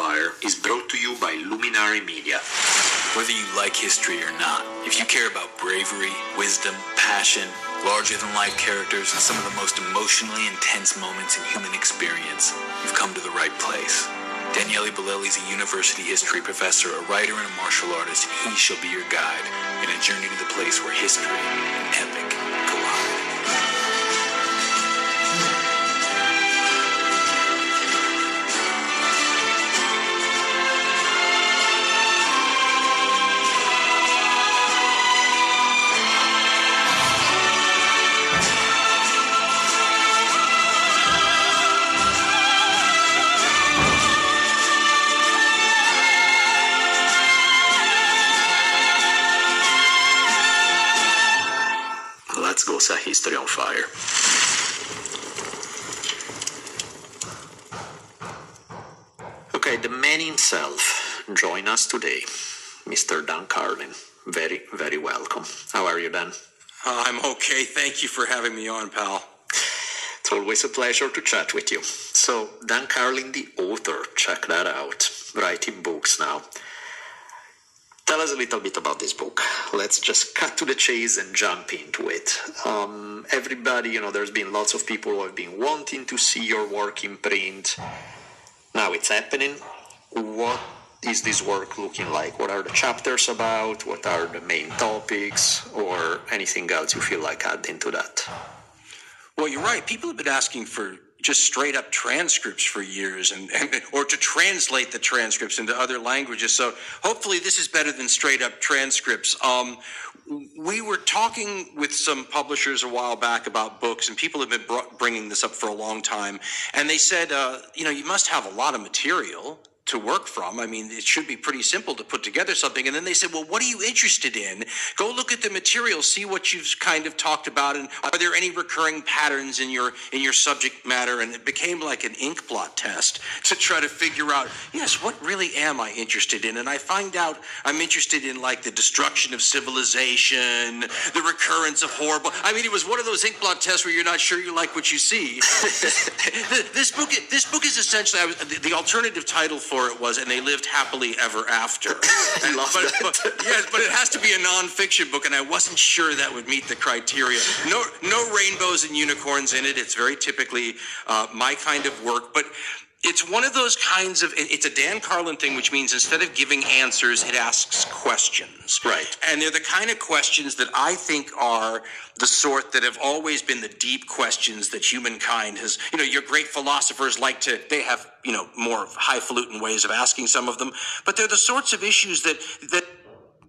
Fire is brought to you by Luminary Media. Whether you like history or not, if you care about bravery, wisdom, passion, larger than life characters, and some of the most emotionally intense moments in human experience, you've come to the right place. Daniele Bolelli is a university history professor, a writer, and a martial artist. He shall be your guide in a journey to the place where history and epic Let's go set history on fire. Okay, the man himself join us today, Mr. Dan Carlin. Very, very welcome. How are you, Dan? Uh, I'm okay. Thank you for having me on, pal. It's always a pleasure to chat with you. So, Dan Carlin, the author, check that out. Writing books now. Tell us a little bit about this book. Let's just cut to the chase and jump into it. Um, everybody, you know, there's been lots of people who have been wanting to see your work in print. Now it's happening. What is this work looking like? What are the chapters about? What are the main topics? Or anything else you feel like adding to that? Well, you're right. People have been asking for just straight up transcripts for years and, and or to translate the transcripts into other languages. So hopefully this is better than straight up transcripts. Um, we were talking with some publishers a while back about books, and people have been br- bringing this up for a long time. And they said, uh, you know, you must have a lot of material to work from. I mean, it should be pretty simple to put together something. And then they said, well, what are you interested in? Go look at the material, see what you've kind of talked about, and are there any recurring patterns in your in your subject matter? And it became like an ink blot test to try to figure out, yes, what really am I interested in? And I find out I'm interested in like the destruction of civilization, the recurrence of horrible. I mean, it was one of those ink blot tests where you're not sure you like what you see. this book, this book is essentially the alternative title for it was, and they lived happily ever after. I love but. But, yes, but it has to be a nonfiction book, and I wasn't sure that would meet the criteria. No, no rainbows and unicorns in it. It's very typically uh, my kind of work, but. It's one of those kinds of. It's a Dan Carlin thing, which means instead of giving answers, it asks questions. Right. And they're the kind of questions that I think are the sort that have always been the deep questions that humankind has. You know, your great philosophers like to. They have you know more highfalutin ways of asking some of them, but they're the sorts of issues that that